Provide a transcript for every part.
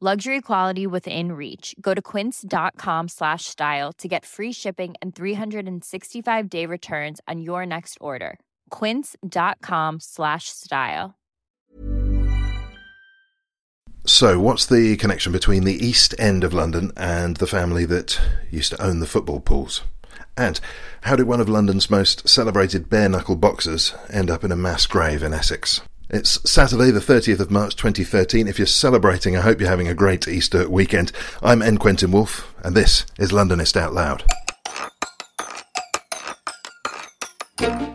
Luxury quality within reach. Go to quince.com slash style to get free shipping and 365 day returns on your next order. Quince.com slash style. So, what's the connection between the East End of London and the family that used to own the football pools? And how did one of London's most celebrated bare knuckle boxers end up in a mass grave in Essex? It's Saturday, the 30th of March 2013. If you're celebrating, I hope you're having a great Easter weekend. I'm N. Quentin Woolf, and this is Londonist Out Loud.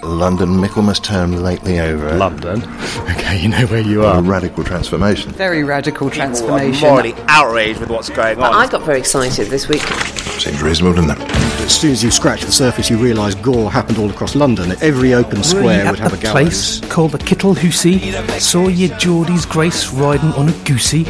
London, Michaelmas term lately over. London. Okay, you know where you are. A radical transformation. Very radical transformation. morally outraged with what's going on. I got very excited this week. Seems reasonable, doesn't it? As soon as you scratch the surface, you realise gore happened all across London. Every open square would have a gallows. place called the Kittle Hussey. Saw ye Geordie's Grace riding on a goosey.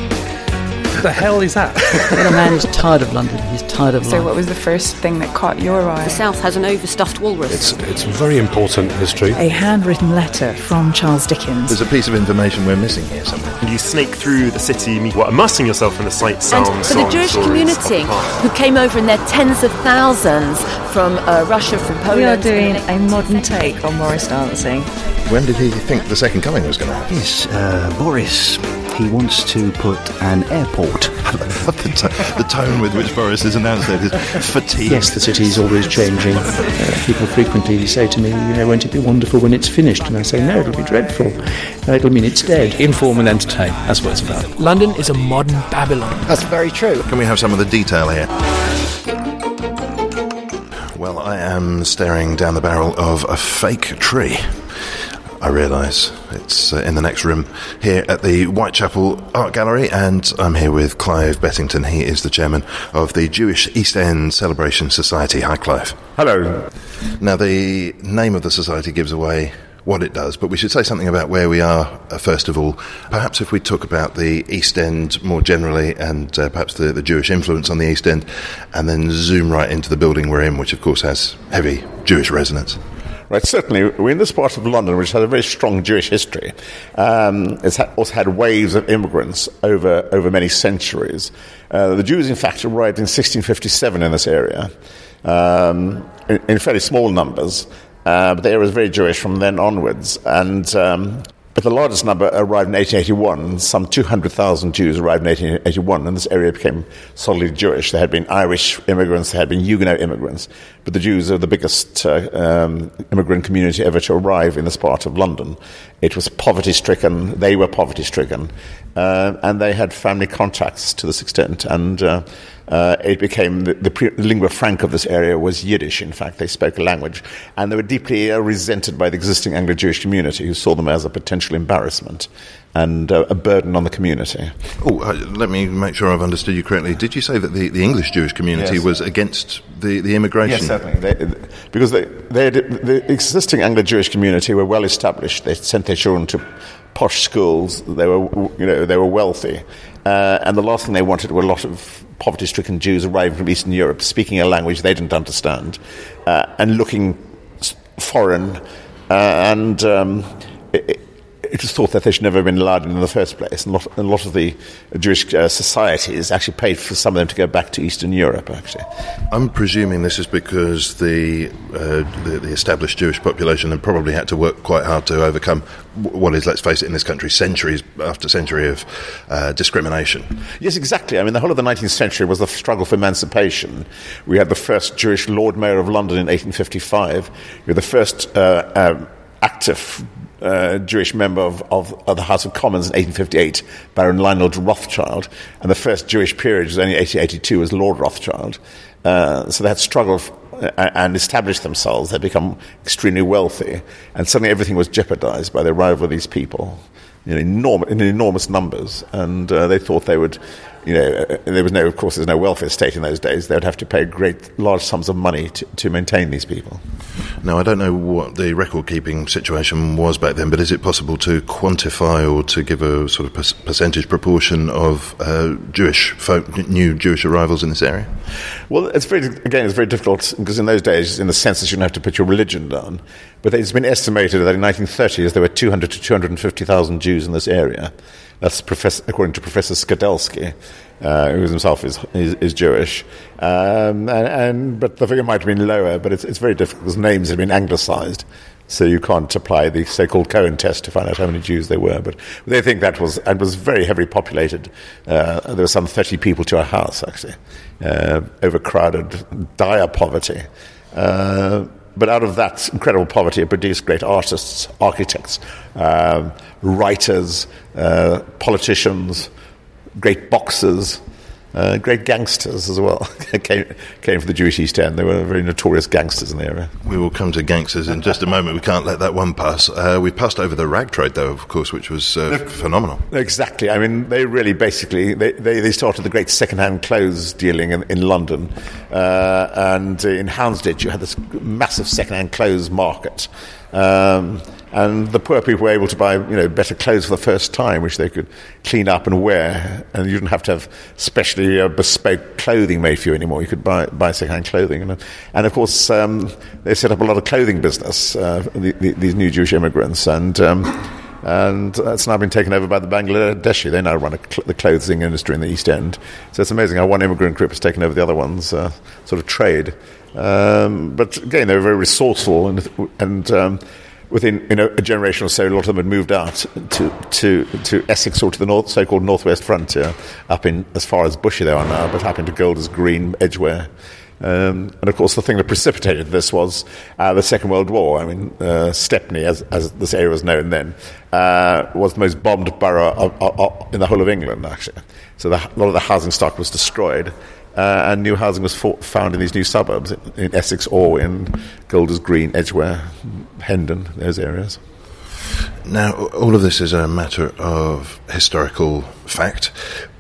The hell is that? When a man is tired of London, he's tired of So, life. what was the first thing that caught your eye? The South has an overstuffed walrus. It's, it's very important history. A handwritten letter from Charles Dickens. There's a piece of information we're missing here somewhere. You snake through the city, what, immersing yourself in the sights, sounds, and for the Jewish community of the past. who came over in their tens of thousands from uh, Russia, from Poland. We are doing a modern take on Morris dancing. When did he think the second coming was going to happen? Yes, uh, Boris. He wants to put an airport. the, t- the tone with which Boris has announced it is fatigue. yes, the city is always changing. Uh, people frequently say to me, you know, won't it be wonderful when it's finished? And I say, no, it'll be dreadful. Uh, it'll mean it's dead. Inform and entertain. That's what it's about. London is a modern Babylon. That's very true. Can we have some of the detail here? Well, I am staring down the barrel of a fake tree. I realise it's uh, in the next room here at the Whitechapel Art Gallery, and I'm here with Clive Bettington. He is the chairman of the Jewish East End Celebration Society. Hi, Clive. Hello. Now, the name of the society gives away what it does, but we should say something about where we are uh, first of all. Perhaps if we talk about the East End more generally and uh, perhaps the, the Jewish influence on the East End, and then zoom right into the building we're in, which of course has heavy Jewish resonance. Right, certainly, we're in this part of London, which has a very strong Jewish history. Um, it's ha- also had waves of immigrants over, over many centuries. Uh, the Jews, in fact, arrived in 1657 in this area, um, in, in fairly small numbers, uh, but the area was very Jewish from then onwards. And um, but the largest number arrived in 1881. Some 200,000 Jews arrived in 1881, and this area became solidly Jewish. There had been Irish immigrants, there had been Huguenot immigrants, but the Jews are the biggest uh, um, immigrant community ever to arrive in this part of London. It was poverty stricken, they were poverty stricken, uh, and they had family contacts to this extent. And uh, uh, it became the, the lingua franca of this area was Yiddish. In fact, they spoke a language, and they were deeply uh, resented by the existing Anglo-Jewish community, who saw them as a potential embarrassment and uh, a burden on the community. Oh, uh, let me make sure I've understood you correctly. Did you say that the, the English Jewish community Yes. was against the, the immigration? Yes, certainly. They, because they, they, the existing Anglo-Jewish community were well established. They sent their children to posh schools. They were, you know, they were wealthy, uh, and the last thing they wanted were a lot of poverty-stricken Jews arriving from Eastern Europe, speaking a language they didn't understand, uh, and looking foreign. Uh, and um, it, it was thought that they should never have been allowed in, in the first place. And a lot, a lot of the Jewish uh, societies actually paid for some of them to go back to Eastern Europe, actually. I'm presuming this is because the, uh, the, the, established Jewish population had probably had to work quite hard to overcome what is, let's face it, in this country, centuries after century of uh, discrimination. Yes, exactly. I mean, the whole of the 19th century was the struggle for emancipation. We had the first Jewish Lord Mayor of London in 1855. We had the first uh, um, active uh, Jewish member of, of, of, the House of Commons in 1858, Baron Lionel Rothschild, and the first Jewish peerage was only 1882 as Lord Rothschild. Uh, so they had struggled uh, and established themselves. They'd become extremely wealthy, and suddenly everything was jeopardized by the arrival of these people you know, enorm- in enormous numbers, and uh, they thought they would you know, uh, there was no, of course, there's no welfare state in those days. They would have to pay great, large sums of money to, to maintain these people. Now, I don't know what the record keeping situation was back then, but is it possible to quantify or to give a sort of percentage proportion of uh, Jewish folk, new Jewish arrivals in this area? Well, it's very, again, it's very difficult because in those days, in the census, you don't have to put your religion down. But it's been estimated that in 1930s there were 200 to 250,000 Jews in this area. That's according to Professor Skidelsky, uh, who himself is, is, is Jewish. Um, and, and, but the figure might have been lower, but it's, it's very difficult because names have been anglicized. So you can't apply the so-called Cohen test to find out how many Jews there were. But they think that was and was very heavily populated. Uh, there were some 30 people to a house, actually. Uh, overcrowded, dire poverty. Uh, but out of that incredible poverty, it produced great artists, architects, um, writers, uh, politicians, great boxers, uh, great gangsters as well came, came from the Jewish East End. They were very notorious gangsters in the area. We will come to gangsters in just a moment. We can't let that one pass. Uh, we passed over the rag trade, though, of course, which was uh, phenomenal. Exactly. I mean, they really basically they, they, they started the great second-hand clothes dealing in, in London, uh, and in Houndsditch you had this massive second-hand clothes market. Um, and the poor people were able to buy you know better clothes for the first time, which they could clean up and wear, and you didn't have to have specially uh, bespoke clothing made for you anymore. You could buy buy second-hand clothing, and, and of course um, they set up a lot of clothing business. Uh, the, the, these new Jewish immigrants, and um, and that's now been taken over by the Bangladeshi. They now run cl- the clothing industry in the East End. So it's amazing how one immigrant group has taken over the other one's uh, sort of trade. Um, but again, they were very resourceful and and um, within you know, a generation or so, a lot of them had moved out to, to, to Essex or to the north, so-called northwest frontier, up in as far as Bushey they are now, but up into Golders Green, Edgware. Um, and of course, the thing that precipitated this was uh, the Second World War. I mean, uh, Stepney, as, as, this area was known then, uh, was the most bombed borough of, of, of, in the whole of England, actually. So the, a lot of the housing stock was destroyed. Uh, and new housing was for, found in these new suburbs in, in, Essex or in Golders Green, Edgware, Hendon, those areas. Now, all of this is a matter of historical fact,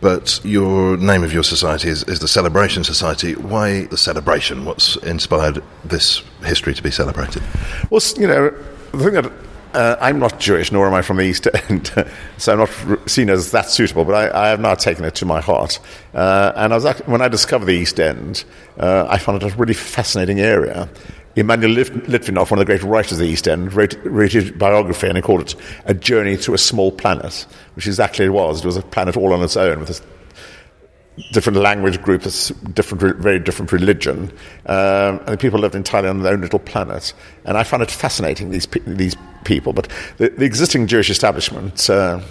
but your name of your society is, is the Celebration Society. Why the celebration? What's inspired this history to be celebrated? Well, you know, the thing that uh, I'm not Jewish, nor am I from the East End, so I'm not seen as that suitable. But I, I have now taken it to my heart. Uh, and I was actually, when I discovered the East End, uh, I found it a really fascinating area. Emanuel Litvinoff, one of the great writers of the East End, wrote, wrote his biography and he called it A Journey to a Small Planet, which exactly it was. It was a planet all on its own with different language groups, different, very different religion, um, and the people lived entirely on their own little planet. And I found it fascinating these these people. But the, the existing Jewish establishment uh,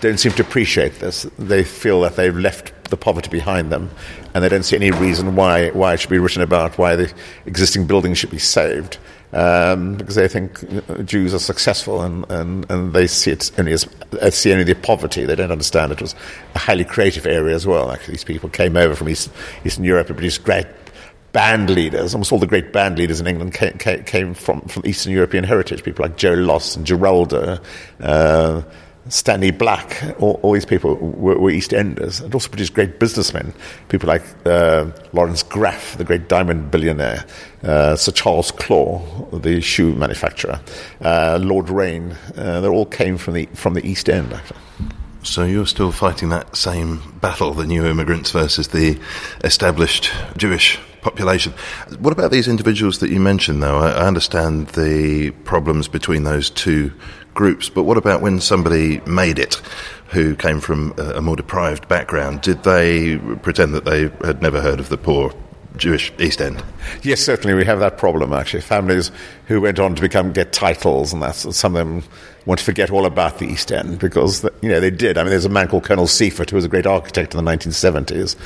don't seem to appreciate this. They feel that they've left the poverty behind them, and they don't see any reason why why it should be written about, why the existing buildings should be saved um, because they think Jews are successful and, and, and they see it only as see only the poverty. They don't understand it was a highly creative area as well. Actually, these people came over from East, Eastern Europe and produced great band leaders. Almost all the great band leaders in England came, came, from, from Eastern European heritage. People like Joe Loss and Geraldo. Uh, Stanley Black, all, all these people were, were, East Enders. It also produced great businessmen, people like uh, Laurence Graff, the great diamond billionaire, uh, Sir Charles Clore, the shoe manufacturer, uh, Lord Rayne. Uh, they all came from the, from the East End, actually. So you're still fighting that same battle, the new immigrants versus the established Jewish population. What about these individuals that you mentioned, though? I understand the problems between those two groups, but what about when somebody made it? Who came from a more deprived background? Did they pretend that they had never heard of the poor Jewish East End? Yes, certainly we have that problem actually. Families who went on to become get titles, and that's some of them want to forget all about the East End because you know they did. I mean, there's a man called Colonel Seifert who was a great architect in the 1970s.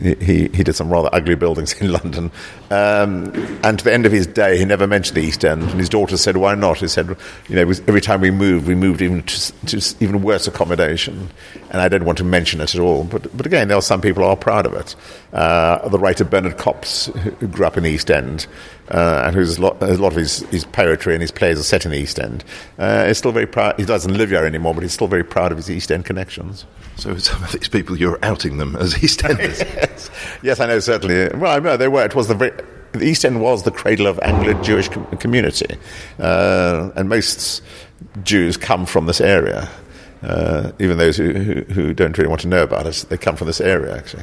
He, he, did some rather ugly buildings in London, um, and to the end of his day, he never mentioned the East End. And his daughter said, "Why not?" He said, "You know, every time we moved, we moved even to, to even worse accommodation, and I don't want to mention it at all." But but again, there are some people who are proud of it. Uh, the writer Bernard Kops, who grew up in the East End, uh, and who's a lot, a lot of his, his, poetry and his plays are set in the East End. Uh, is still very proud. He doesn't live here anymore, but he's still very proud of his East End connections. So some of these people, you're outing them as East Enders. yes. yes, I know certainly. Well, I know they were. It was the very, the East End was the cradle of Anglo-Jewish com- community, uh, and most Jews come from this area. Uh, even those who, who, who, don't really want to know about us, they come from this area actually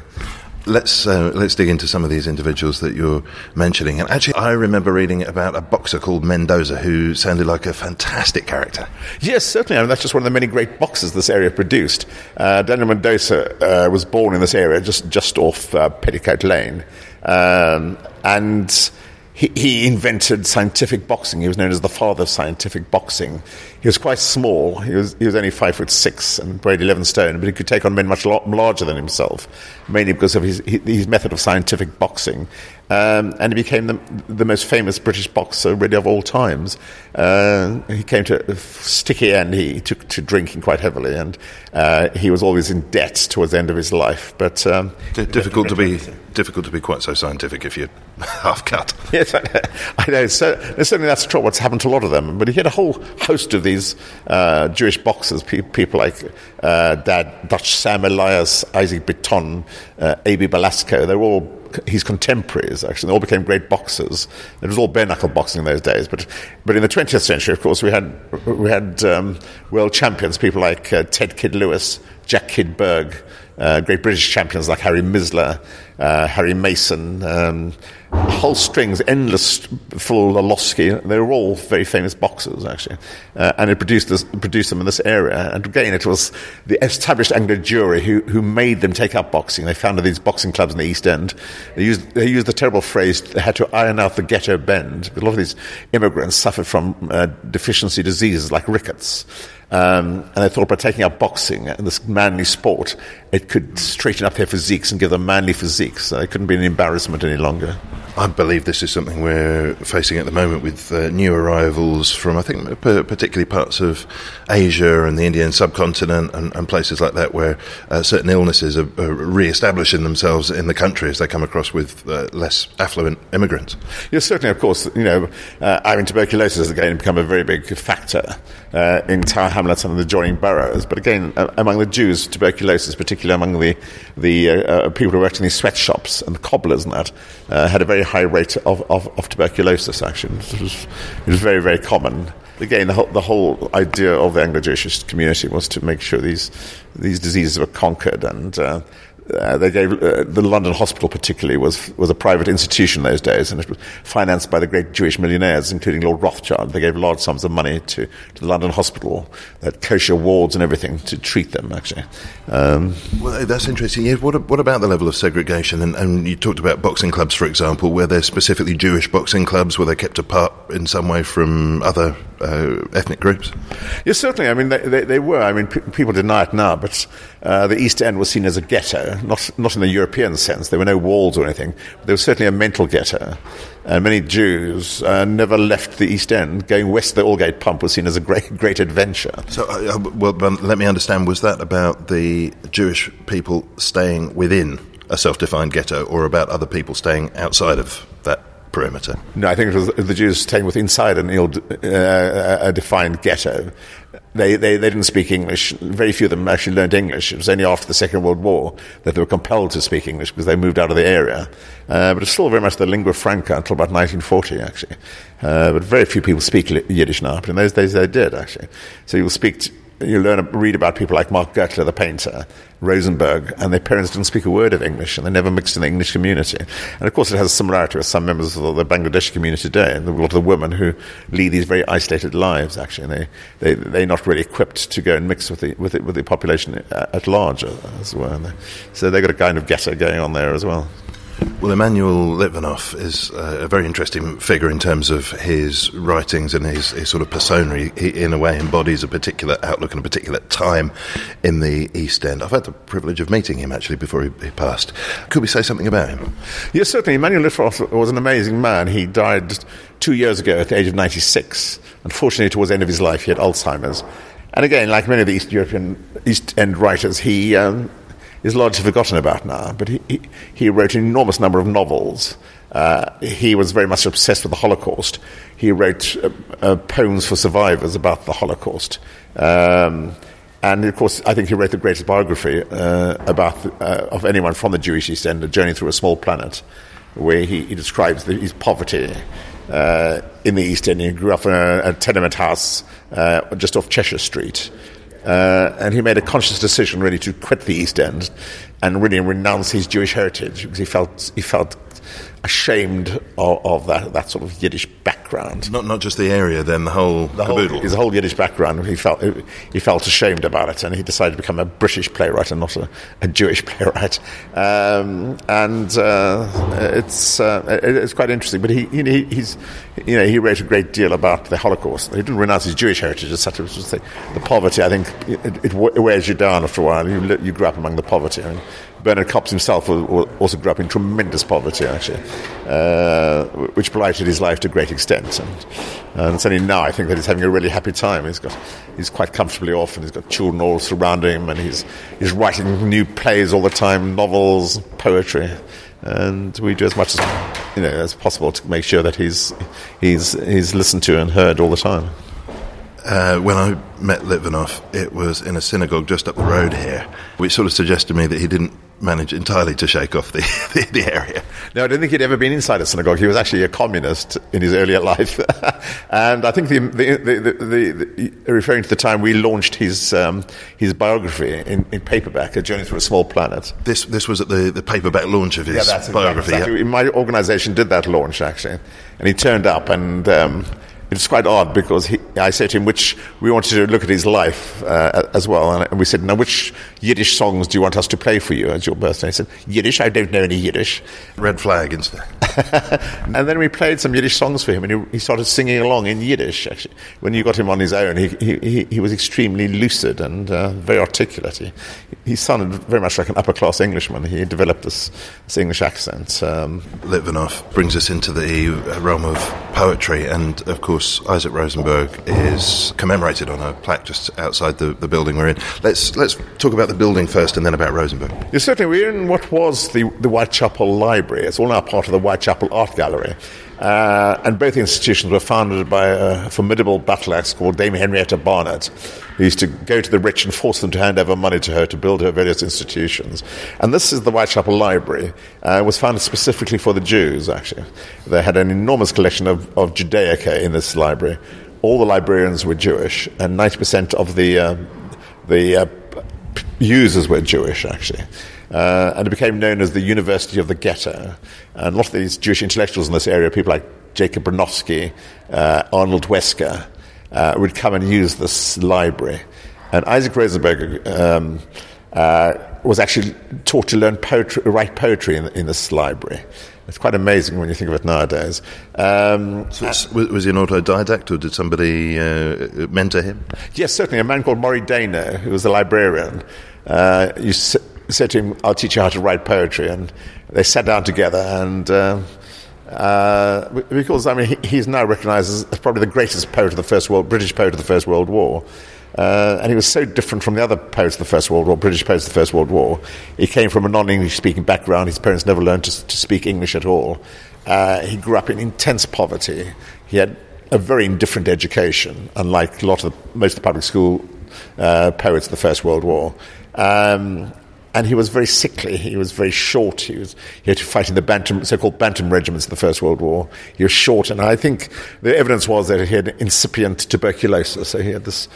let's uh, let's dig into some of these individuals that you're mentioning. And actually, I remember reading about a boxer called Mendoza who sounded like a fantastic character. Yes, certainly. I mean, that's just one of the many great boxers this area produced. Uh, Daniel Mendoza uh, was born in this area, just just off uh, Petticoat Lane, um, and he, he, invented scientific boxing. He was known as the father of scientific boxing. He was quite small. He was, he was only five foot six and weighed 11 stone, but he could take on men much larger than himself, mainly because of his, his method of scientific boxing. Um, and he became the, the, most famous British boxer really of all times. Uh, he came to a sticky end. He took to drinking quite heavily, and uh, he was always in debt towards the end of his life. But um, D- difficult to be difficult to be quite so scientific if you're half cut. Yes, I know. I know. So, certainly that's true. What's happened to a lot of them. But he had a whole host of these uh, Jewish boxers, pe- people like uh, Dad, Dutch Sam Elias, Isaac Bitton, uh, A.B. Belasco. They're all his contemporaries, actually. They all became great boxers. It was all bare knuckle boxing in those days. But, but in the 20th century, of course, we had, we had um, world champions, people like uh, Ted Kid Lewis, Jack Kid Berg, uh, great British champions like Harry Mizler, uh, Harry Mason, um, whole strings, endless, Phil Lolowski. They were all very famous boxers, actually. Uh, and it produced, this, produced them in this area. And again, it was the established Anglo Jewry who, who made them take up boxing. They founded these boxing clubs in the East End. They used, they used the terrible phrase, they had to iron out the ghetto bend. A lot of these immigrants suffered from uh, deficiency diseases like rickets. Um, and they thought by taking up boxing and this manly sport, it could straighten up their physiques and give them manly physiques. So it couldn't be an embarrassment any longer. I believe this is something we're facing at the moment with uh, new arrivals from, I think, particularly parts of Asia and the Indian subcontinent and, and places like that, where uh, certain illnesses are, are, re-establishing themselves in the country as they come across with uh, less affluent immigrants. Yes, certainly. Of course, you know, uh, I mean, tuberculosis has again become a very big factor uh, in Tower Hamlets and the adjoining boroughs. But again, uh, among the Jews, tuberculosis, particularly among the the people who worked in these sweatshops and the cobblers and that, had a very high rate of, of, of tuberculosis, actually. It was, it was very, very common. Again, the whole, the whole idea of the Anglo-Jewish community was to make sure these, these diseases were conquered and uh, they gave uh, the London Hospital, particularly, was was a private institution those days, and it was financed by the great Jewish millionaires, including Lord Rothschild. They gave large sums of money to, to the London Hospital, that kosher wards and everything to treat them. Actually, um, well, that's interesting. Yeah, what what about the level of segregation? And, and you talked about boxing clubs, for example, where they're specifically Jewish boxing clubs, where they're kept apart in some way from other uh, ethnic groups. Yes, certainly. I mean, they, they, they were. I mean, people deny it now, but uh, the East End was seen as a ghetto, not, not in the European sense. There were no walls or anything. There was certainly a mental ghetto. And many Jews uh, never left the East End. Going west the Aldgate pump was seen as a great, great adventure. So, uh, uh well, let me understand, was that about the Jewish people staying within a self defined ghetto or about other people staying outside of that perimeter? No, I think it was the Jews staying within inside an ill uh, a defined ghetto. They, they, they didn't speak English. Very few of them actually learned English. It was only after the Second World War that they were compelled to speak English because they moved out of the area. Uh, but it's still very much the lingua franca until about 1940, actually. Uh, but very few people speak Yiddish now, but in those days they did, actually. So you'll speak you learn read about people like Mark Gertler, the painter, Rosenberg, and their parents didn't speak a word of English, and they never mixed in the English community. And of course, it has a similarity with some members of the Bangladeshi community today, and a lot of the women who lead these very isolated lives. Actually, and they they they're not really equipped to go and mix with the with the, with the population at large as well. So they've got a kind of ghetto going on there as well. Well, Emanuel Litvinoff is uh, a very interesting figure in terms of his writings and his, his sort of persona. He, in a way, embodies a particular outlook and a particular time in the East End. I've had the privilege of meeting him actually before he, he passed. Could we say something about him? Yes, certainly. Emanuel Litvinoff was an amazing man. He died two years ago at the age of 96. Unfortunately, towards the end of his life, he had Alzheimer's. And again, like many of the East European East End writers, he um, is largely forgotten about now, but he, he, he wrote an enormous number of novels. Uh, he was very much obsessed with the Holocaust. He wrote uh, uh, poems for survivors about the Holocaust. Um, and of course, I think he wrote the greatest biography uh, about uh, of anyone from the Jewish East End, A Journey Through a Small Planet, where he, he describes the, his poverty uh, in the East End. He grew up in a, a tenement house just off Cheshire Street. Uh, and he made a conscious decision really to quit the East End and really renounce his Jewish heritage because he felt he felt ashamed of, of, that, that sort of Yiddish background. Not not just the area, then the whole the caboodle. Whole, his whole Yiddish background. He felt he felt ashamed about it, and he decided to become a British playwright and not a, a Jewish playwright. Um, and uh, it's uh, it's quite interesting. But he, he, he's you know he wrote a great deal about the Holocaust. He didn't renounce his Jewish heritage as such. It was just the, the poverty. I think it, it, wears you down after a while. You, you grew up among the poverty. I mean, Bernard Kops himself also grew up in tremendous poverty, actually, uh, which blighted his life to a great extent. And, and it's only now I think that he's having a really happy time. He's got he's quite comfortably off, and he's got children all surrounding him, and he's he's writing new plays all the time, novels, poetry, and we do as much as you know as possible to make sure that he's he's he's listened to and heard all the time. Uh, when I met Litvinoff, it was in a synagogue just up the road here, which sort of suggested to me that he didn't manage entirely to shake off the, the, the, area. No, I don't think he'd ever been inside a synagogue. He was actually a communist in his earlier life. and I think the, the, the, referring to the time we launched his, um, his biography in, in, paperback, A Journey Through a Small Planet. This, this was at the, the paperback launch of his yeah, biography. Exactly. Yeah. My organization did that launch, actually. And he turned up and... Um, it's quite odd because he, I said to him, which we wanted to look at his life uh, as well, and we said, now which Yiddish songs do you want us to play for you as your birthday? He said, Yiddish, I don't know any Yiddish. Red flag instead. and then we played some Yiddish songs for him, and he, he, started singing along in Yiddish. Actually, when you got him on his own, he he, he was extremely lucid and uh, very articulate. He, he sounded very much like an upper class Englishman. He developed this, this English accent. Um, Litvinoff brings us into the realm of poetry, and of course, Isaac Rosenberg is commemorated on a plaque just outside the, the building we're in. Let's let's talk about the building first, and then about Rosenberg. Yeah, certainly, we're in what was the the Whitechapel Library. It's all now part of the Whitechapel Art Gallery. Uh, and both institutions were founded by a formidable battle axe called Dame Henrietta Barnett, who used to go to the rich and force them to hand over money to her to build her various institutions. And this is the Whitechapel Library. Uh, it was founded specifically for the Jews, actually. They had an enormous collection of, of Judaica in this library. All the librarians were Jewish, and 90% of the, uh, the uh, users were Jewish, actually. Uh, and it became known as the University of the Ghetto. And a lot of these Jewish intellectuals in this area, people like Jacob Bronowski, uh, Arnold Wesker, uh, would come and use this library. And Isaac Rosenberg um, uh, was actually taught to learn poetry, write poetry in, in, this library. It's quite amazing when you think of it nowadays. Um, so was, he an autodidact, or did somebody uh, mentor him? Yes, certainly. A man called Morley Dainow, who was a librarian, uh, to said to him, I'll teach you how to write poetry. And they sat down together and. Uh, uh, because I mean, he's now recognised as probably the greatest poet of the First World, British poet of the First World War, uh, and he was so different from the other poets of the First World War, British poets of the First World War. He came from a non-English speaking background. His parents never learned to, to speak English at all. Uh, he grew up in intense poverty. He had a very indifferent education, unlike a lot of the, most of the public school uh, poets of the First World War. Um, and he was very sickly. He was very short. He was he had to fight in the Bantam, so-called Bantam regiments in the First World War. He was short, and I think the evidence was that he had incipient tuberculosis. So he had this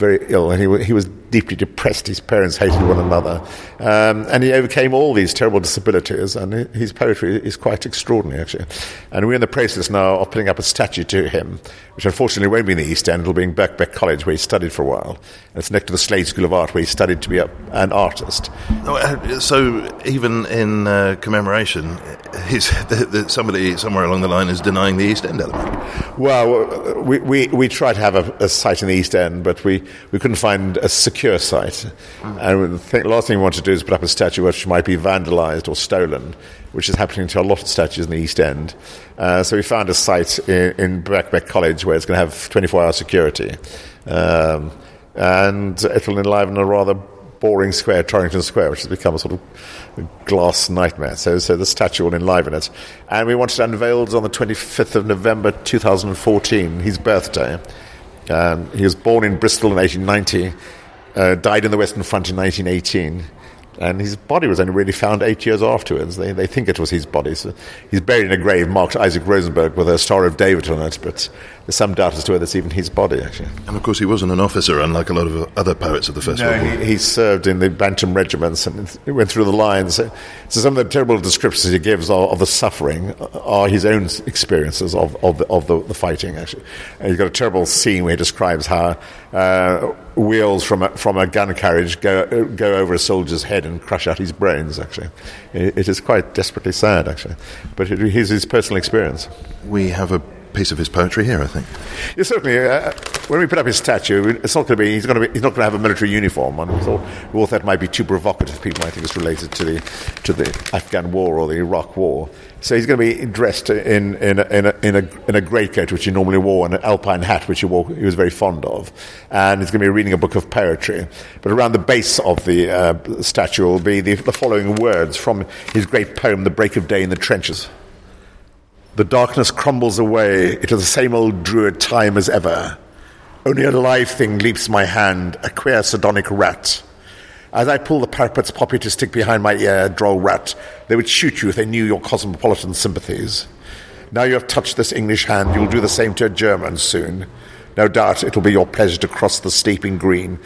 very ill, and he, he was deeply depressed. His parents hated one another. Um, and he overcame all these terrible disabilities, and his poetry is quite extraordinary, actually. And we're in the process now of putting up a statue to him, which unfortunately won't be in the East End. It'll be in Birkbeck College, where he studied for a while. And it's next to the Slade School of Art, where he studied to be a, an artist. Uh, so even in uh, commemoration, somebody somewhere along the line is denying the East End element. Well, we, we, we tried to have a, a site in the East End, but we, we couldn't find a secure site. Mm. And the last thing we want to do is put up a statue which might be vandalised or stolen, which is happening to a lot of statues in the East End. Uh, so we found a site in, in Birkbeck College where it's going to have 24 hour security. Um, and it'll enliven a rather boring square, Torrington Square, which has become a sort of glass nightmare. So, so the statue will enliven it. And we wanted it unveiled on the 25th of November 2014, his birthday. Um, he was born in Bristol in 1890, uh, died in the Western Front in 1918 and his body was only really found eight years afterwards. They, they think it was his body. So he's buried in a grave marked Isaac Rosenberg with a Star of David on it, but there's some doubt as to whether it's even his body, actually. And of course, he wasn't an officer, unlike a lot of other poets of the First no, World War. He, he served in the Bantam regiments and went through the lines. So, so some of the terrible descriptions he gives of, of, the suffering are his own experiences of, of, the, of the, the, fighting, actually. And he's got a terrible scene where he describes how uh, wheels from a, from a gun carriage go, go over a soldier's head and crush out his brains, actually. it, it is quite desperately sad, actually. But it is his personal experience. We have a piece of his poetry here, I think. Yeah, certainly. Uh, when we put up his statue, it's not going to be. He's going to be. He's not going to have a military uniform on. We thought, we thought that might be too provocative. People might think it's related to the to the Afghan War or the Iraq War. So he's going to be dressed in in a, in a, in a, in a greatcoat, which he normally wore, and an alpine hat, which he, wore, he was very fond of. And he's going to be reading a book of poetry. But around the base of the uh, statue will be the, the following words from his great poem, "The Break of Day in the Trenches." The darkness crumbles away. It is the same old druid time as ever. Only a live thing leaps my hand, a queer sardonic rat. As I pull the parapet's poppy to stick behind my ear, droll rat, they would shoot you if they knew your cosmopolitan sympathies. Now you have touched this English hand, you'll do the same to a German soon. No doubt it will be your pleasure to cross the steeping green.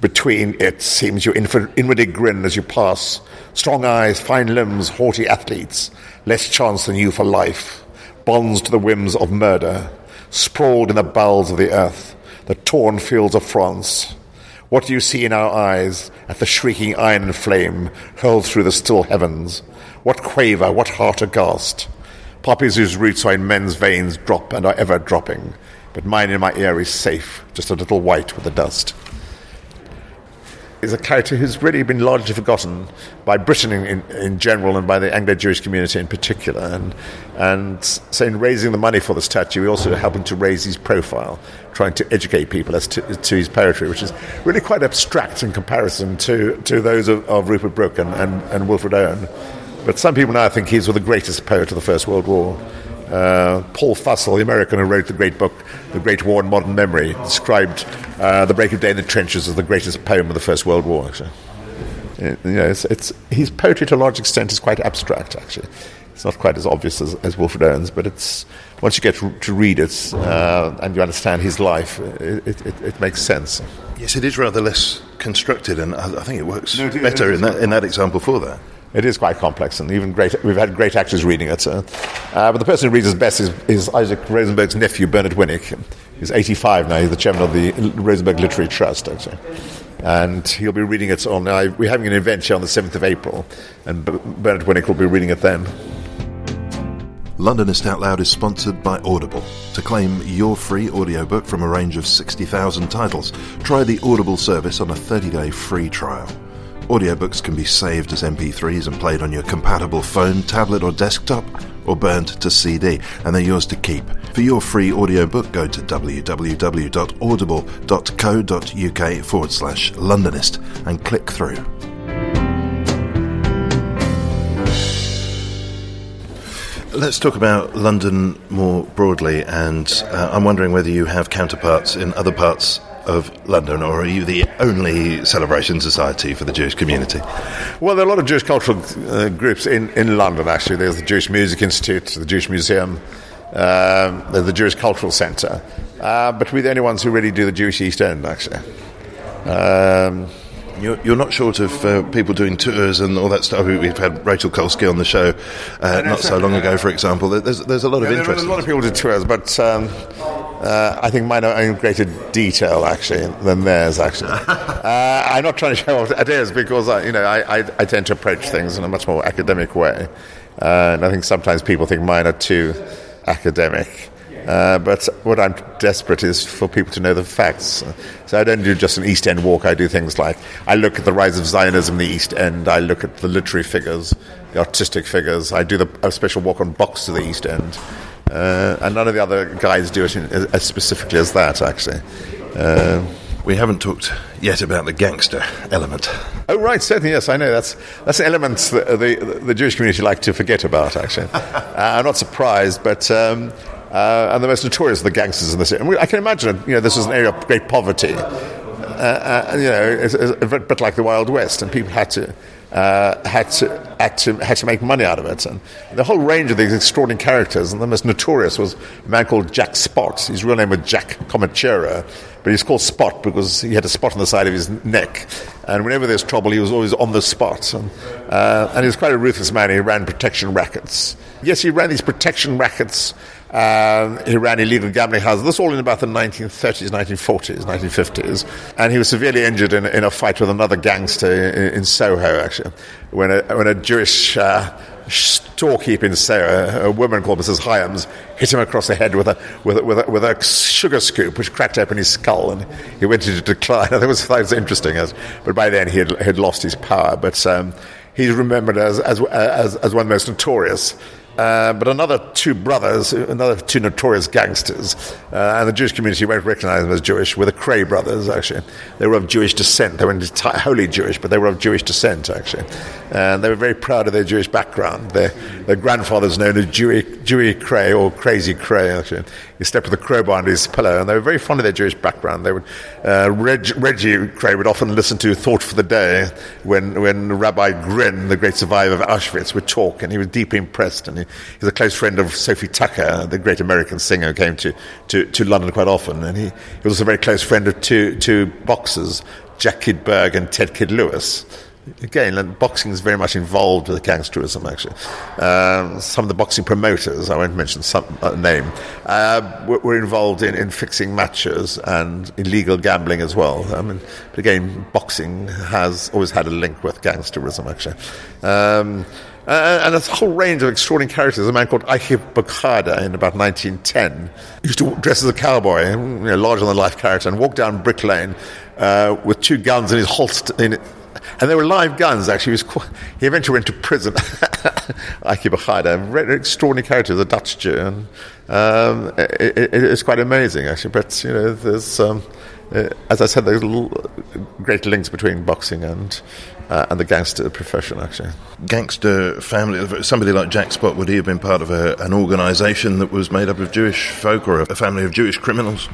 Between it seems you inwardly grin as you pass. Strong eyes, fine limbs, haughty athletes, less chance than you for life. Bonds to the whims of murder, sprawled in the bowels of the earth, the torn fields of France. What do you see in our eyes at the shrieking iron and flame hurled through the still heavens? What quaver, what heart aghast? Poppies whose roots are in men's veins drop and are ever dropping, but mine in my ear is safe, just a little white with the dust is a character who's really been largely forgotten by Britain in, in, general and by the Anglo-Jewish community in particular. And, and so in raising the money for the statue, we're also helping to raise his profile, trying to educate people as to, to his poetry, which is really quite abstract in comparison to, to those of, of Rupert Brooke and, and, and Wilfred Owen. But some people now think he's the greatest poet of the First World War. Uh, Paul Fussell, the American who wrote the great book, The Great War in Modern Memory, described uh, The Break of Day in the Trenches as the greatest poem of the First World War, actually. It, you know, it's, it's, his poetry, to a large extent, is quite abstract, actually. It's not quite as obvious as, as Wilfred Owen's, but it's, once you get to, to read it uh, and you understand his life, it, it, it, makes sense. Yes, it is rather less constructed, and I, I think it works no, better in that, in that example for that. It is quite complex, and even great. We've had great actors reading it. Uh, uh, but the person who reads it best is, is, Isaac Rosenberg's nephew, Bernard Wynick. He's 85 now. He's the chairman of the Rosenberg Literary Trust, actually. And he'll be reading it on. Uh, we're having an event here on the 7th of April, and Bernard Wynick will be reading it then. Londonist Out Loud is sponsored by Audible. To claim your free audiobook from a range of 60,000 titles, try the Audible service on a 30 day free trial. Audiobooks can be saved as MP3s and played on your compatible phone, tablet, or desktop, or burned to CD, and they're yours to keep. For your free audiobook, go to www.audible.co.uk forward slash Londonist and click through. Let's talk about London more broadly, and uh, I'm wondering whether you have counterparts in other parts of London, or are you the only celebration society for the Jewish community? Well, there are a lot of Jewish cultural uh, groups in, in London, actually. There's the Jewish Music Institute, the Jewish Museum, um, the Jewish Cultural Centre. Uh, but we're the only ones who really do the Jewish East End, actually. Um, you're, you're, not short of uh, people doing tours and all that stuff. We've had Rachel Kolsky on the show uh, not so long ago, for example. There's, there's a lot of yeah, interest. There are a lot of people do tours, but um, uh, I think mine are in greater detail actually than theirs. Actually, uh, I'm not trying to show off ideas because I, you know I, I, I, tend to approach things in a much more academic way, uh, and I think sometimes people think mine are too academic. Uh, but what I'm desperate is for people to know the facts. So I don't do just an East End walk. I do things like I look at the rise of Zionism in the East End. I look at the literary figures, the artistic figures. I do the, a special walk on box to the East End. Uh, and none of the other guys do it in, as specifically as that, actually. Uh, we haven't talked yet about the gangster element. Oh, right, certainly, yes, I know. That's, that's an element that the, the Jewish community like to forget about, actually. uh, I'm not surprised, but um, uh, and the most notorious of the gangsters in the city. I can imagine, you know, this was an area of great poverty. Uh, uh, you know, it's, it's a bit like the Wild West, and people had to, uh, had to, had to had to make money out of it. And the whole range of these extraordinary characters, and the most notorious was a man called Jack Spot. His real name was Jack Comachero, but he's called Spot because he had a spot on the side of his neck. And whenever there's trouble, he was always on the spot. And, uh, and he was quite a ruthless man. He ran protection rackets. Yes, he ran these protection rackets um, he ran illegal gambling houses. This all in about the 1930s, 1940s, 1950s. And he was severely injured in, in a fight with another gangster in, in Soho, actually, when a, when a Jewish uh, storekeeper in Soho, a woman called Mrs. Hyams, hit him across the head with a, with a, with a, with a sugar scoop, which cracked open his skull, and he went into decline. that, was, that was interesting, but by then he had, had lost his power. But um, he's remembered as, as, as, as one of the most notorious uh, but another two brothers, another two notorious gangsters, uh, and the Jewish community won't recognize them as Jewish, were the Kray brothers, actually. They were of Jewish descent. They were wholly Jewish, but they were of Jewish descent, actually. And they were very proud of their Jewish background. Their, their grandfather's known as Jewy, Jewy Kray, or Crazy Kray, actually. He slept with a crowbar under his pillow, and they were very fond of their Jewish background. They would, uh, Reg, Reggie Kray would often listen to Thought for the Day when, when Rabbi Gryn, the great survivor of Auschwitz, would talk, and he was deeply impressed, and he he's a close friend of Sophie Tucker, the great American singer who came to, to, to London quite often. And he, he was a very close friend of two, two boxers, Jack Kid Berg and Ted Kid Lewis. Again, boxing is very much involved with gangsterism, actually. Um, some of the boxing promoters, I won't mention some uh, name, uh, were, were, involved in, in fixing matches and illegal gambling as well. I mean, but again, boxing has always had a link with gangsterism, actually. Um, uh, and a whole range of extraordinary characters. A man called Ike Bukhada in about 1910 used to dress as a cowboy, you know, larger than life character, and walk down Brick Lane uh, with two guns in his holster. In, and they were live guns, actually. He, quite, he eventually went to prison. Bukhada, an extraordinary character, a Dutch Jew. And, um, it, it, it's quite amazing, actually. But, you know, there's, um, uh, as I said, there's great links between boxing and uh, and the gangster profession, actually. Gangster family, somebody like Jack Spot, would he have been part of a, an organisation that was made up of Jewish folk or a family of Jewish criminals?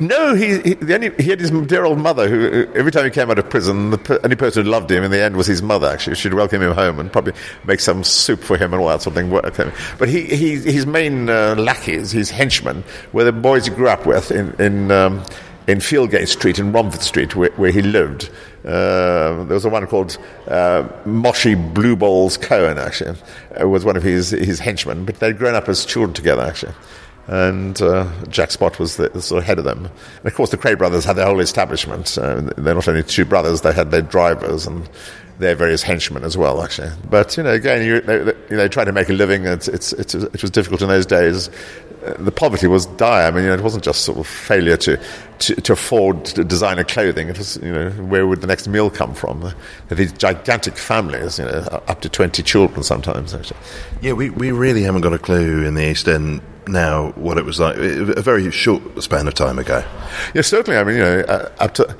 No, he he, only, he, had his dear old mother who, every time he came out of prison, the only person who loved him in the end was his mother, actually. She'd welcome him home and probably make some soup for him and all that sort of thing. But he, he his main uh, lackeys, his henchmen, were the boys he grew up with in, in um, in Fieldgate Street, in Romford Street, where, where he lived. Uh, there was a one called uh, Moshi Blue Balls Cohen, actually, uh, was one of his, his henchmen, but they'd grown up as children together, actually. And uh, Jack Spot was the, sort of head of them. And of course, the Kray brothers had their whole establishment. Uh, they're not only two brothers, they had their drivers and their various henchmen as well, actually. But you know, again, you, they, they, you know, trying to make a living. It's, it's, it's, it was difficult in those days. Uh, the poverty was dire. I mean, you know, it wasn't just sort of failure to, to, to afford designer clothing. It was, you know, where would the next meal come from? These gigantic families, you know, up to twenty children sometimes. Actually. Yeah, we, we really haven't got a clue in the East End now what it was like a very short span of time ago. Yes, certainly. I mean, you know, uh, up to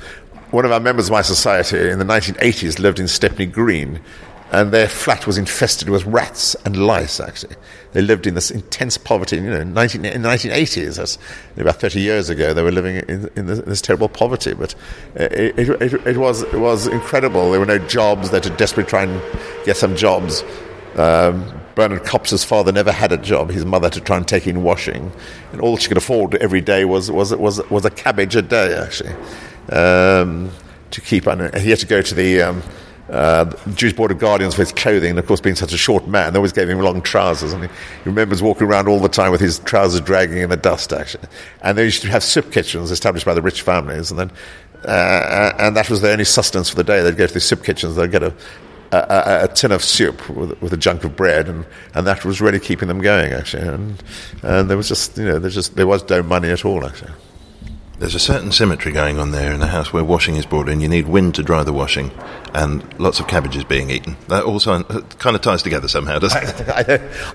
one of our members of my society in the 1980s lived in Stepney Green, and their flat was infested with rats and lice, actually. They lived in this intense poverty, you know, in, 19, in the 1980s, that's about 30 years ago, they were living in, in, this, in this, terrible poverty. But it, it, it, it, was, it was incredible. There were no jobs. They to desperately try and get some jobs. Um, Bernard Kops's father never had a job. His mother had to try and take in washing. And all she could afford every day was, was, was, was a cabbage a day, actually. um, to keep. And he had to go to the. Um, uh, Jewish Board of Guardians for his clothing, and of course, being such a short man, they always gave him long trousers, and he, he remembers walking around all the time with his trousers dragging in the dust, actually. And they used to have soup kitchens established by the rich families, and then uh, and that was their only sustenance for the day. They'd go to the soup kitchens, they'd get a, a, a, tin of soup with, with, a junk of bread, and, and that was really keeping them going, actually. And, and there was just, you know, there just there was no money at all, actually. There's a certain symmetry going on there in the house where washing is brought in. You need wind to dry the washing, and lots of cabbages being eaten. That also kind of ties together somehow, doesn't it? I,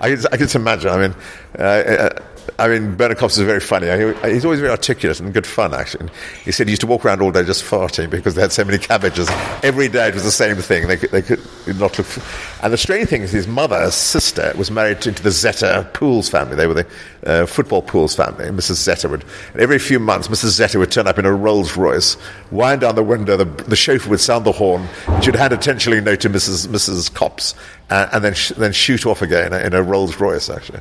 I, I, I can just imagine. I mean, uh, uh I mean, Bernard Kops is very funny. He's always very articulate and good fun, actually. He said he used to walk around all day just farting because they had so many cabbages. Every day it was the same thing. They could, they could not look. And the strange thing is, his mother's sister, was married to, the Zetter Pools family. They were the uh, football Pools family. Mrs. Zetter would, every few months, Mrs. Zetter would turn up in a Rolls Royce, wind down the window, the, the chauffeur would sound the horn, she'd hand a ten shilling note to Mrs. Mrs. Kops, uh, and then sh- then shoot off again in a Rolls Royce, actually.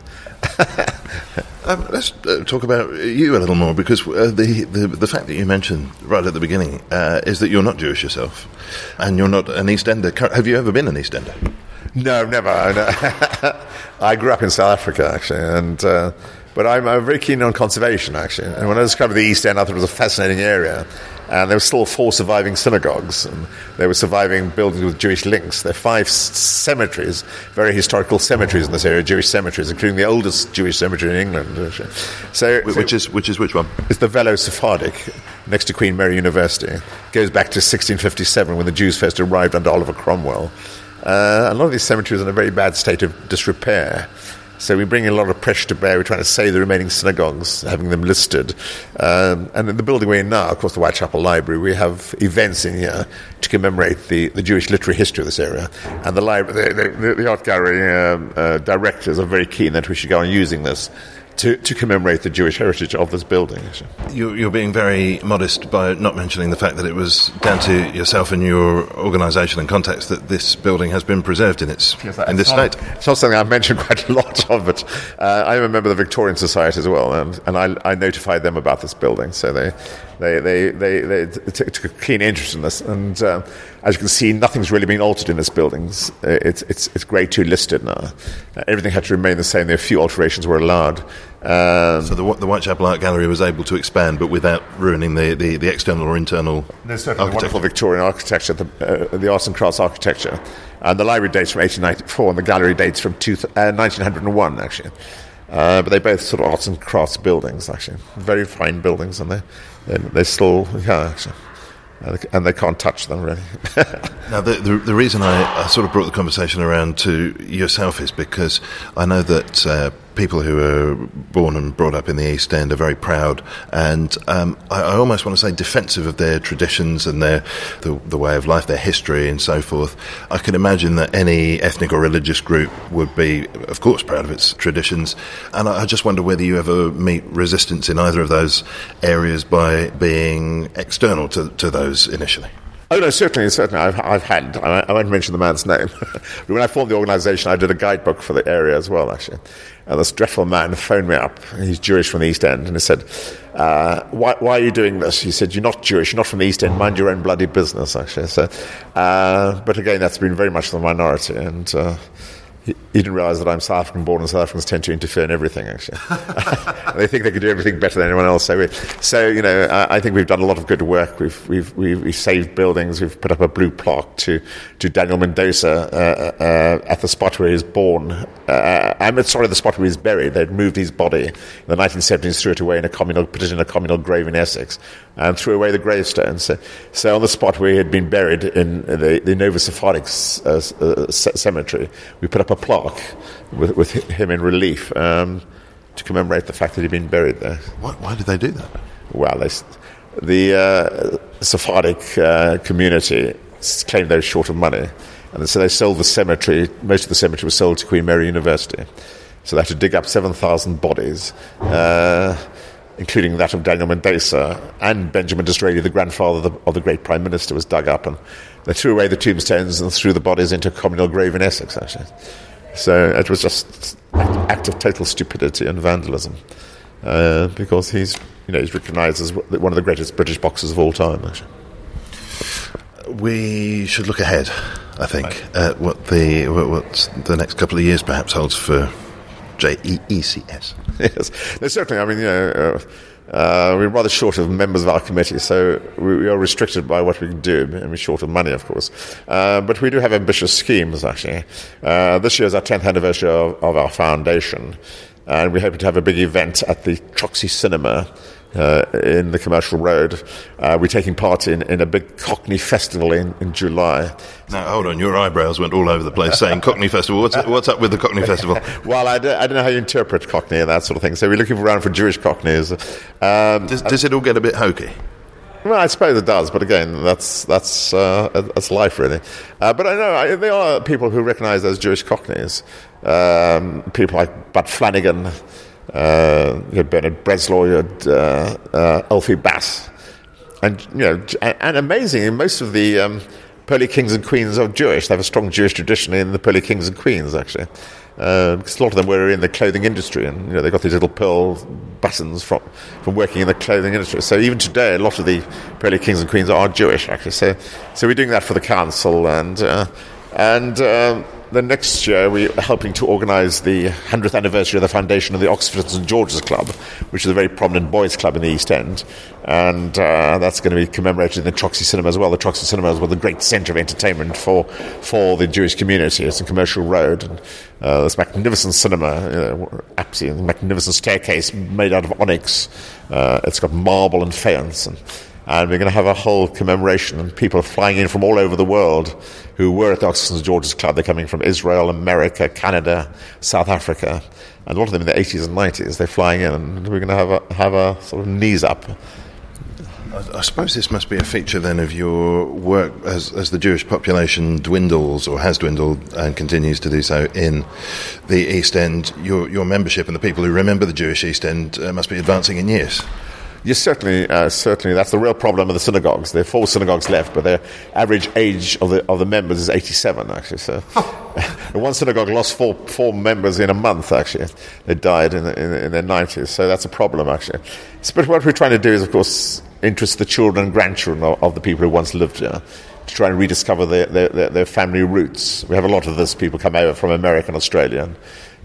um, let's uh, talk about you a little more because uh, the, the, the fact that you mentioned right at the beginning uh, is that you're not Jewish yourself, and you're not an East Ender. Have you ever been an East Ender? No, never. I grew up in South Africa actually, and uh, but I'm, I'm, very keen on conservation actually. And when I discovered the East End, I thought it was a fascinating area and there were still four surviving synagogues, and there were surviving buildings with Jewish links. There are five cemeteries, very historical cemeteries in this area, Jewish cemeteries, including the oldest Jewish cemetery in England. So, which is which is which one? It's the Velho Sephardic, next to Queen Mary University. It goes back to 1657 when the Jews first arrived under Oliver Cromwell. Uh, a lot of these cemeteries are in a very bad state of disrepair. So we bring a lot of pressure to bear. We're trying to save the remaining synagogues, having them listed. Um, and in the building we're in now, of course, the Whitechapel Library, we have events in here to commemorate the, the Jewish literary history of this area. And the, library, the, the, the art gallery um, uh, directors are very keen that we should go on using this to, to commemorate the Jewish heritage of this building. You're, you're, being very modest by not mentioning the fact that it was down to yourself and your organisation and context that this building has been preserved in its yes, in this not, state. It's not something I've mentioned quite a lot of, but uh, I'm a member of the Victorian Society as well, and, and I, I notified them about this building, so they they, they, they, they took a keen interest in this. And uh, as you can see, nothing's really been altered in this building. It's, it's, it's grade two listed now. everything had to remain the same. There a few alterations were allowed. Um, so the, the Whitechapel Art Gallery was able to expand, but without ruining the, the, the external or internal There's certainly wonderful Victorian architecture, the, uh, the arts and crafts architecture. And the library dates from 1894 and the gallery dates from two, uh, 1901, actually. Uh, but they're both sort of arts and crafts buildings, actually. Very fine buildings, and they they still, yeah, actually and they can't touch them really. now, the, the, the reason I, I, sort of brought the conversation around to yourself is because I know that uh, people who are born and brought up in the East End are very proud, and um, I, I, almost want to say defensive of their traditions and their the, the, way of life, their history, and so forth. I can imagine that any ethnic or religious group would be, of course, proud of its traditions, and I, I just wonder whether you ever meet resistance in either of those areas by being external to, to those initially. Oh no, certainly, certainly. I've, I've had. I, won't mention the man's name. when I formed the organisation, I did a guidebook for the area as well, actually. And this dreadful man phoned me up. He's Jewish from the East End, and he said, uh, why, "Why are you doing this?" He said, "You're not Jewish. You're not from the East End. Mind your own bloody business." Actually, so. Uh, but again, that's been very much the minority, and. Uh, he, didn't realize that I'm South African born and South Africans tend to interfere in everything, actually. they think they can do everything better than anyone else. So, we, so you know, I, I, think we've done a lot of good work. We've, we've, we've, we've, saved buildings. We've put up a blue plaque to, to Daniel Mendoza uh, uh, at the spot where he was born. Uh, I'm sorry, the spot where he's buried. They'd moved his body in the 1970s, threw it away in a communal, put it in a communal grave in Essex, and threw away the gravestone. So, so on the spot where he had been buried in the, the Novo Sephardic uh, uh, cemetery, we put up a plaque with, with him in relief um, to commemorate the fact that he'd been buried there. Why, why did they do that? Well, they, the uh, Sephardic uh, community claimed they were short of money, and so they sold the cemetery. Most of the cemetery was sold to Queen Mary University, so they had to dig up seven thousand bodies. Uh, including that of Daniel Mendoza and Benjamin Disraeli, the grandfather of the, of the, great Prime Minister, was dug up, and they threw away the tombstones and threw the bodies into a communal grave in Essex, actually. So it was just an act of total stupidity and vandalism. Uh, because he's you know, he's recognised as one of the greatest British boxers of all time. Actually. We should look ahead, I think, right. at what the what the next couple of years perhaps holds for JEECS. Yes, no, certainly. I mean, you know, uh, uh, we're rather short of members of our committee, so we, we, are restricted by what we can do, and we're short of money, of course. Uh, but we do have ambitious schemes, actually. Uh, this year is our 10th anniversary of, of our foundation, and we're hoping to have a big event at the Troxy Cinema uh, in the commercial road. Uh, we're taking part in, in a big Cockney festival in, in July. Now, hold on, your eyebrows went all over the place saying Cockney Festival. What's, what's up with the Cockney Festival? well, I don't, I don't know how you interpret Cockney and that sort of thing. So we're looking around for Jewish Cockneys. Um, does, does it all get a bit hokey? Well, I suppose it does, but again, that's that's uh, that's life, really. Uh, but I know I, there are people who recognise those Jewish Cockneys. Um, people like Bud Flanagan, uh, you had Bernard Bresslaw, you had uh, uh, Bass, and you know, and, and amazing. Most of the um, pearly kings and queens are Jewish. They have a strong Jewish tradition in the pearly kings and queens, actually. Uh, because a lot of them were in the clothing industry, and you know they got these little pearl buttons from from working in the clothing industry. So even today, a lot of the pearly kings and queens are Jewish, actually. So so we're doing that for the council, and uh, and um, the next year we're helping to organise the 100th anniversary of the foundation of the Oxford and St George's Club, which is a very prominent boys' club in the East End. And uh, that's going to be commemorated in the Troxy Cinema as well. The Troxy Cinema is of the great centre of entertainment for, for the Jewish community. It's a commercial road. And uh, this magnificent cinema, know, absolutely magnificent staircase made out of onyx. Uh, it's got marble and faience. And, and we're going to have a whole commemoration and people flying in from all over the world who were at the Oxford St George's Club. They're coming from Israel, America, Canada, South Africa, and a lot of them in the 80s and 90s. They're flying in, and we're going to have a, have a sort of knees up. I suppose this must be a feature then of your work as, as the Jewish population dwindles or has dwindled and continues to do so in the East End. Your, your membership and the people who remember the Jewish East End uh, must be advancing in years. Yes, certainly, uh, certainly. That's the real problem of the synagogues. There are four synagogues left, but their average age of the of the members is 87, actually. So, one synagogue lost four four members in a month. Actually, they died in, in, in their 90s. So that's a problem, actually. But what we're trying to do is, of course, interest the children and grandchildren of, of the people who once lived here to try and rediscover their, their, their, their, family roots. We have a lot of this people come over from America and Australia. And,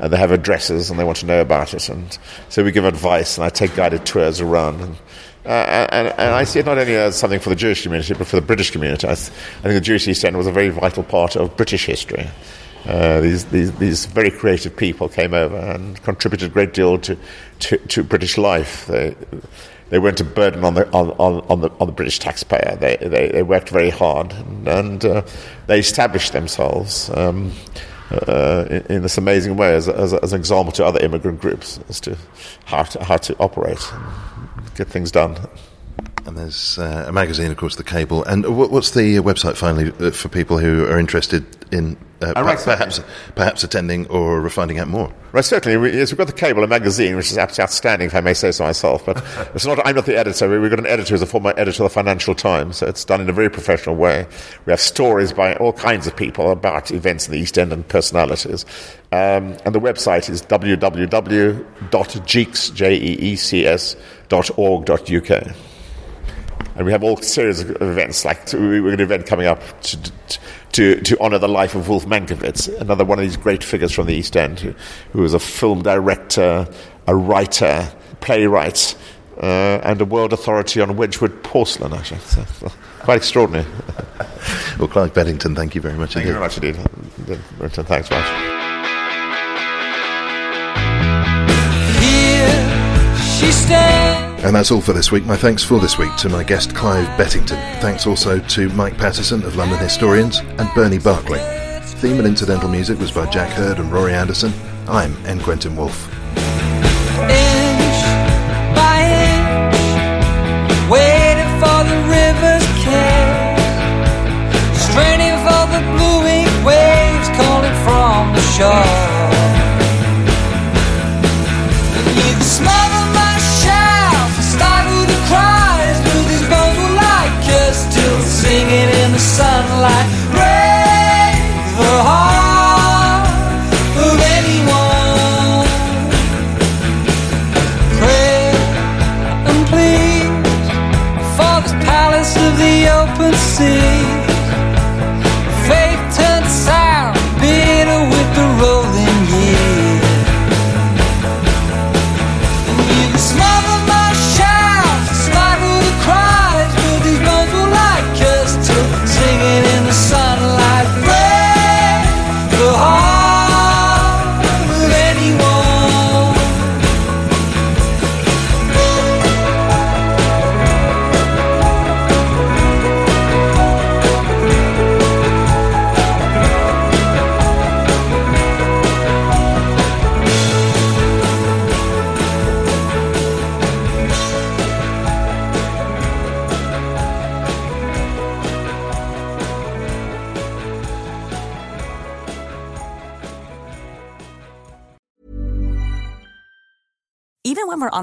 and they have addresses and they want to know about it. And so we give advice, and I take guided tours around. And, uh, and, and, I see it not only as something for the Jewish community, but for the British community. I, th- I think the Jewish East End was a very vital part of British history. Uh, these, these, these, very creative people came over and contributed a great deal to, to, to British life. They, they weren't a burden on the, on, on, on, the, on the British taxpayer. They, they, they worked very hard and, and uh, they established themselves. Um, uh, in, in, this amazing way as, as, as, an example to other immigrant groups as to how to, how to operate and get things done. And there's uh, a magazine, of course, The Cable. And what's the website finally uh, for people who are interested in uh, right, perhaps, perhaps attending or finding out more? Right, certainly. We, yes, we've got The Cable, a magazine, which is absolutely outstanding, if I may say so myself. But it's not, I'm not the editor. We've got an editor who's a former editor of the Financial Times, so it's done in a very professional way. We have stories by all kinds of people about events in the East End and personalities. Um, and the website is www.jeecs.org.uk and we have all series of events. Like we've got an event coming up to to, to honour the life of Wolf Mankowitz, another one of these great figures from the East End, who, who was a film director, a writer, playwright, uh, and a world authority on Wedgwood porcelain. Actually, so, quite extraordinary. well, Clive Bettington, thank you very much. Thank indeed. you very much indeed. Thanks very And that's all for this week. My thanks for this week to my guest Clive Bettington. Thanks also to Mike Patterson of London Historians and Bernie Barclay. Theme and incidental music was by Jack Hurd and Rory Anderson. I'm N. Quentin Woolf. straining for the blue waves calling from the shore. sunlight. Break the heart of anyone. Pray and please for this palace of the open sea.